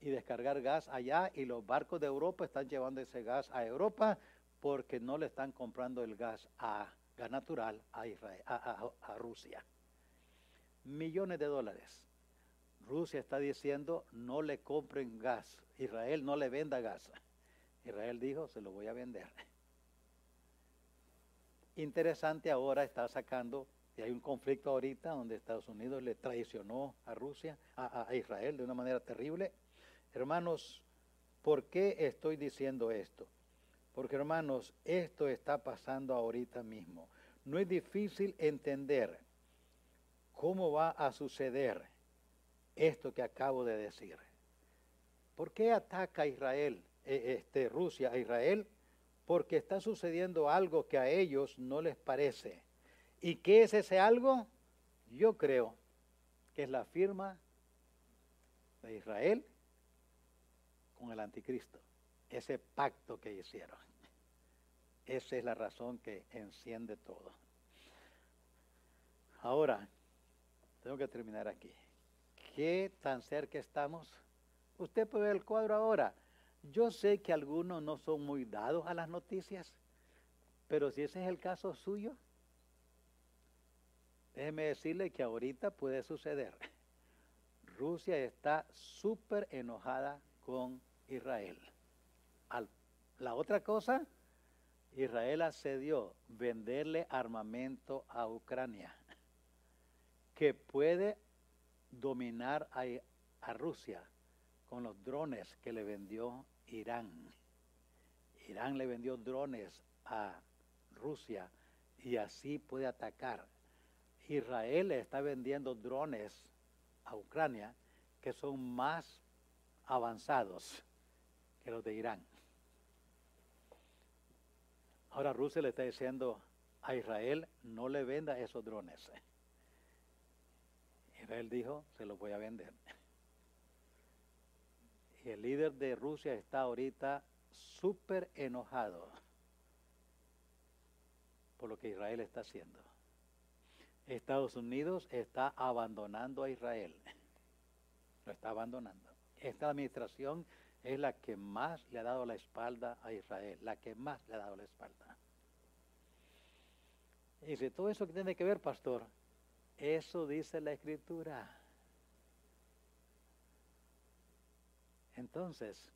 y descargar gas allá y los barcos de Europa están llevando ese gas a Europa porque no le están comprando el gas a gas natural a, Rusia. Millones de dólares. Rusia está diciendo no le compren gas. Israel no le venda gas. Israel dijo se lo voy a vender. Interesante ahora está sacando, y hay un conflicto ahorita donde Estados Unidos le traicionó a Rusia, a, a Israel de una manera terrible. Hermanos, ¿por qué estoy diciendo esto? Porque hermanos, esto está pasando ahorita mismo. No es difícil entender cómo va a suceder esto que acabo de decir. ¿Por qué ataca Israel, eh, este, Rusia a Israel? Porque está sucediendo algo que a ellos no les parece. ¿Y qué es ese algo? Yo creo que es la firma de Israel con el anticristo ese pacto que hicieron. Esa es la razón que enciende todo. Ahora, tengo que terminar aquí. ¿Qué tan cerca estamos? Usted puede ver el cuadro ahora. Yo sé que algunos no son muy dados a las noticias, pero si ese es el caso suyo, déjeme decirle que ahorita puede suceder. Rusia está súper enojada con Israel la otra cosa, Israel accedió venderle armamento a Ucrania, que puede dominar a, a Rusia con los drones que le vendió Irán. Irán le vendió drones a Rusia y así puede atacar. Israel le está vendiendo drones a Ucrania que son más avanzados que los de Irán. Ahora Rusia le está diciendo a Israel, no le venda esos drones. Israel dijo, se los voy a vender. Y el líder de Rusia está ahorita súper enojado por lo que Israel está haciendo. Estados Unidos está abandonando a Israel. Lo está abandonando. Esta administración es la que más le ha dado la espalda a Israel, la que más le ha dado la espalda. Y dice, todo eso que tiene que ver, pastor, eso dice la escritura. Entonces,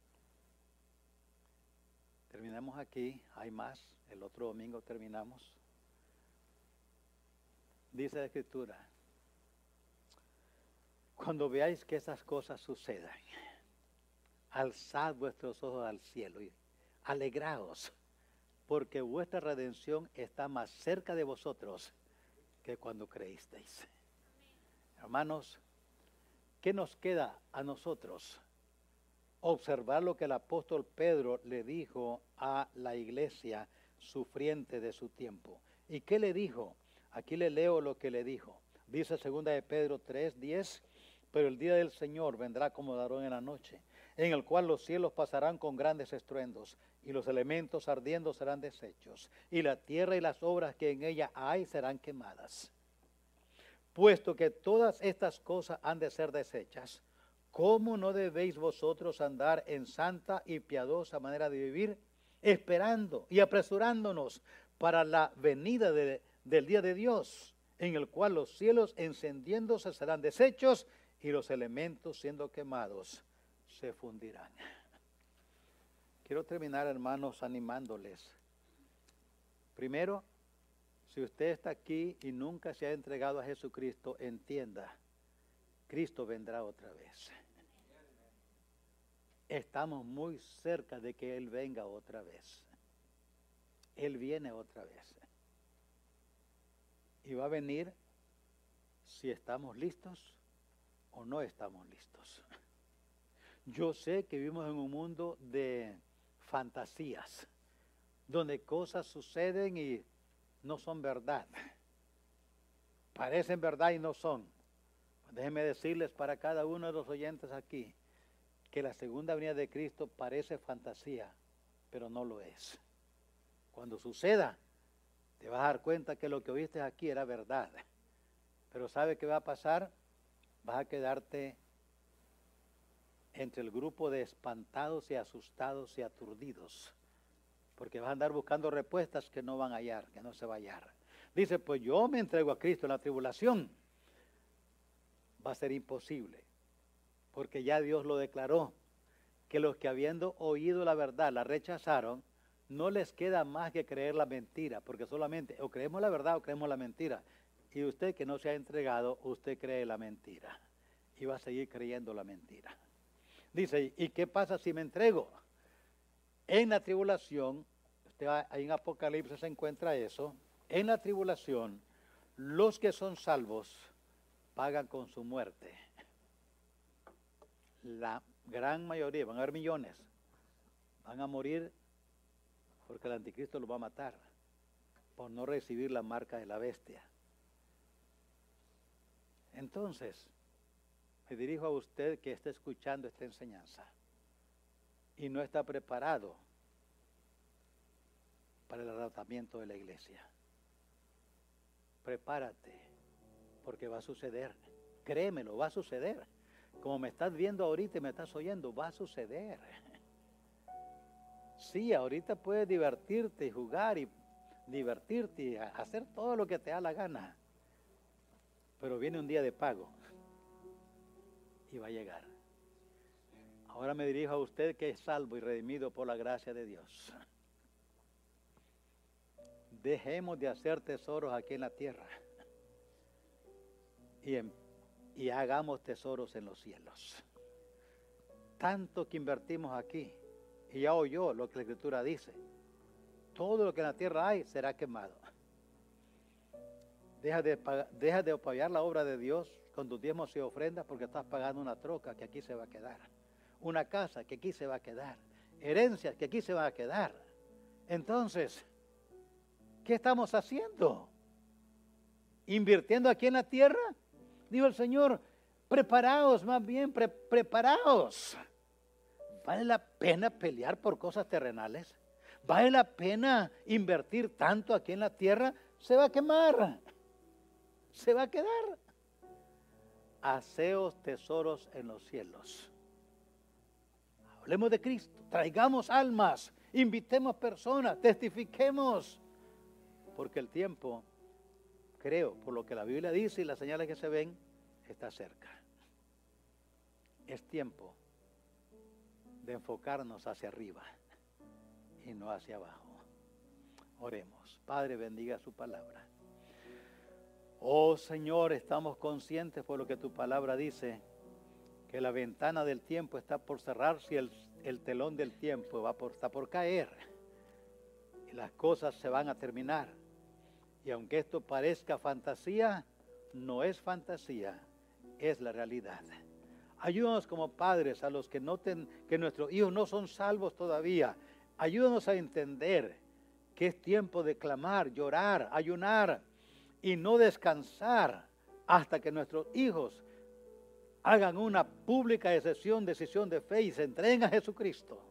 terminamos aquí, hay más, el otro domingo terminamos. Dice la escritura, cuando veáis que esas cosas sucedan, alzad vuestros ojos al cielo y alegraos, porque vuestra redención está más cerca de vosotros que cuando creísteis. Hermanos, ¿qué nos queda a nosotros? Observar lo que el apóstol Pedro le dijo a la iglesia sufriente de su tiempo. ¿Y qué le dijo? Aquí le leo lo que le dijo. Dice segunda de Pedro 3, 10, pero el día del Señor vendrá como darón en la noche en el cual los cielos pasarán con grandes estruendos, y los elementos ardiendo serán deshechos, y la tierra y las obras que en ella hay serán quemadas. Puesto que todas estas cosas han de ser deshechas, ¿cómo no debéis vosotros andar en santa y piadosa manera de vivir, esperando y apresurándonos para la venida del día de Dios, en el cual los cielos encendiéndose serán deshechos y los elementos siendo quemados? se fundirán. Quiero terminar, hermanos, animándoles. Primero, si usted está aquí y nunca se ha entregado a Jesucristo, entienda, Cristo vendrá otra vez. Estamos muy cerca de que Él venga otra vez. Él viene otra vez. Y va a venir si estamos listos o no estamos listos. Yo sé que vivimos en un mundo de fantasías, donde cosas suceden y no son verdad. Parecen verdad y no son. Déjenme decirles para cada uno de los oyentes aquí que la segunda venida de Cristo parece fantasía, pero no lo es. Cuando suceda, te vas a dar cuenta que lo que oíste aquí era verdad. Pero ¿sabe qué va a pasar? Vas a quedarte entre el grupo de espantados y asustados y aturdidos. Porque vas a andar buscando respuestas que no van a hallar, que no se va a hallar. Dice, pues yo me entrego a Cristo en la tribulación. Va a ser imposible. Porque ya Dios lo declaró. Que los que habiendo oído la verdad la rechazaron, no les queda más que creer la mentira. Porque solamente o creemos la verdad o creemos la mentira. Y usted que no se ha entregado, usted cree la mentira. Y va a seguir creyendo la mentira. Dice, ¿y qué pasa si me entrego? En la tribulación, usted ahí en Apocalipsis se encuentra eso, en la tribulación, los que son salvos pagan con su muerte. La gran mayoría, van a haber millones, van a morir porque el anticristo los va a matar por no recibir la marca de la bestia. Entonces, me dirijo a usted que está escuchando esta enseñanza y no está preparado para el tratamiento de la iglesia. Prepárate, porque va a suceder. Créemelo, va a suceder. Como me estás viendo ahorita y me estás oyendo, va a suceder. Sí, ahorita puedes divertirte y jugar y divertirte y hacer todo lo que te da la gana. Pero viene un día de pago y va a llegar. Ahora me dirijo a usted que es salvo y redimido por la gracia de Dios. Dejemos de hacer tesoros aquí en la tierra y, y hagamos tesoros en los cielos. Tanto que invertimos aquí, y ya oyó lo que la Escritura dice, todo lo que en la tierra hay será quemado. Deja de, de apoyar la obra de Dios con tus diezmos y ofrendas porque estás pagando una troca que aquí se va a quedar. Una casa que aquí se va a quedar. Herencias que aquí se van a quedar. Entonces, ¿qué estamos haciendo? ¿Invirtiendo aquí en la tierra? Dijo el Señor, preparaos más bien, preparaos. ¿Vale la pena pelear por cosas terrenales? ¿Vale la pena invertir tanto aquí en la tierra? Se va a quemar se va a quedar. Haceos tesoros en los cielos. Hablemos de Cristo, traigamos almas, invitemos personas, testifiquemos, porque el tiempo, creo, por lo que la Biblia dice y las señales que se ven, está cerca. Es tiempo de enfocarnos hacia arriba y no hacia abajo. Oremos. Padre, bendiga su palabra. Oh Señor, estamos conscientes por lo que tu palabra dice, que la ventana del tiempo está por cerrarse y el, telón del tiempo va está por caer. Y las cosas se van a terminar. Y aunque esto parezca fantasía, no es fantasía, es la realidad. Ayúdanos como padres a los que noten que nuestros hijos no son salvos todavía. Ayúdanos a entender que es tiempo de clamar, llorar, ayunar y no descansar hasta que nuestros hijos hagan una pública decisión, decisión de fe y se entreguen a Jesucristo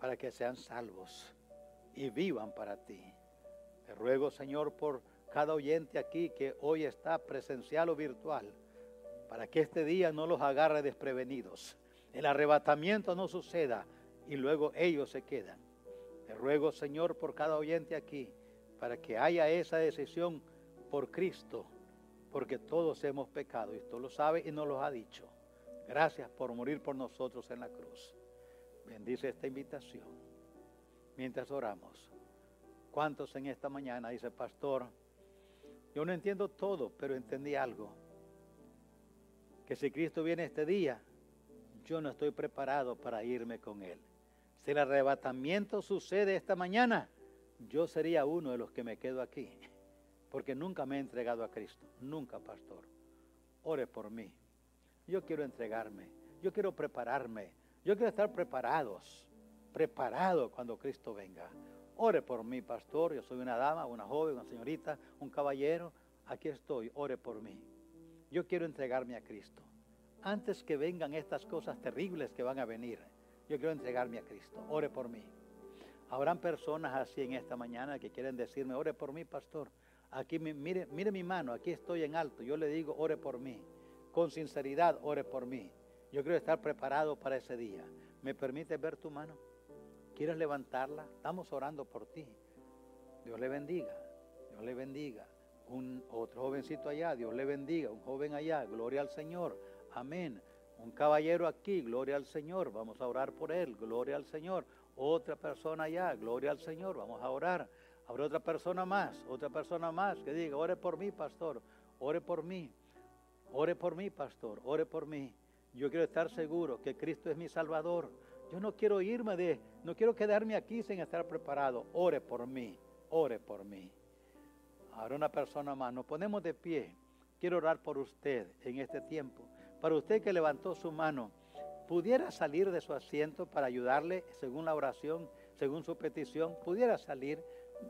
para que sean salvos y vivan para ti. Te ruego, Señor, por cada oyente aquí que hoy está presencial o virtual, para que este día no los agarre desprevenidos, el arrebatamiento no suceda y luego ellos se quedan. Te ruego, Señor, por cada oyente aquí, para que haya esa decisión por Cristo, porque todos hemos pecado, y esto lo sabe y nos lo ha dicho. Gracias por morir por nosotros en la cruz. Bendice esta invitación. Mientras oramos, ¿cuántos en esta mañana dice, pastor? Yo no entiendo todo, pero entendí algo. Que si Cristo viene este día, yo no estoy preparado para irme con Él. Si el arrebatamiento sucede esta mañana, yo sería uno de los que me quedo aquí, porque nunca me he entregado a Cristo, nunca, pastor. Ore por mí. Yo quiero entregarme, yo quiero prepararme, yo quiero estar preparados, preparado cuando Cristo venga. Ore por mí, pastor. Yo soy una dama, una joven, una señorita, un caballero. Aquí estoy, ore por mí. Yo quiero entregarme a Cristo. Antes que vengan estas cosas terribles que van a venir, yo quiero entregarme a Cristo. Ore por mí. Habrán personas así en esta mañana que quieren decirme, ore por mí, pastor. Aquí mire, mire mi mano, aquí estoy en alto. Yo le digo, ore por mí. Con sinceridad, ore por mí. Yo quiero estar preparado para ese día. ¿Me permite ver tu mano? ¿Quieres levantarla? Estamos orando por ti. Dios le bendiga. Dios le bendiga. Un otro jovencito allá, Dios le bendiga. Un joven allá, gloria al Señor. Amén. Un caballero aquí, gloria al Señor. Vamos a orar por él, gloria al Señor. Otra persona allá, gloria al Señor. Vamos a orar. Habrá otra persona más, otra persona más que diga, ore por mí, pastor. Ore por mí. Ore por mí, pastor. Ore por mí. Yo quiero estar seguro que Cristo es mi Salvador. Yo no quiero irme de, no quiero quedarme aquí sin estar preparado. Ore por mí, ore por mí. Ahora una persona más, nos ponemos de pie. Quiero orar por usted en este tiempo. Para usted que levantó su mano, pudiera salir de su asiento para ayudarle según la oración, según su petición, pudiera salir,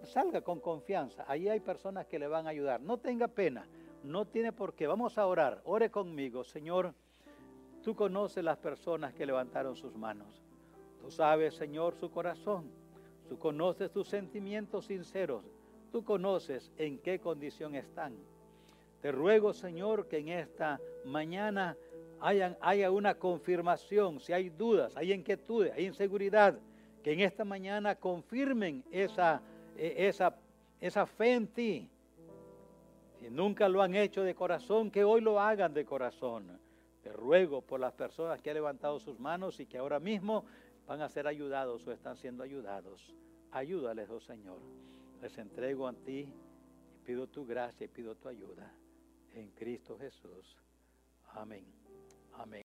salga con confianza. Ahí hay personas que le van a ayudar. No tenga pena, no tiene por qué. Vamos a orar. Ore conmigo, Señor. Tú conoces las personas que levantaron sus manos. Tú sabes, Señor, su corazón. Tú conoces sus sentimientos sinceros. Tú conoces en qué condición están. Te ruego, Señor, que en esta mañana haya una confirmación. Si hay dudas, hay inquietudes, hay inseguridad, que en esta mañana confirmen esa, e, esa, esa fe en ti. Si nunca lo han hecho de corazón, que hoy lo hagan de corazón. Te ruego por las personas que han levantado sus manos y que ahora mismo van a ser ayudados o están siendo ayudados. Ayúdales, oh Señor. Les entrego a ti y pido tu gracia y pido tu ayuda. En Cristo Jesús. Amén. Amén.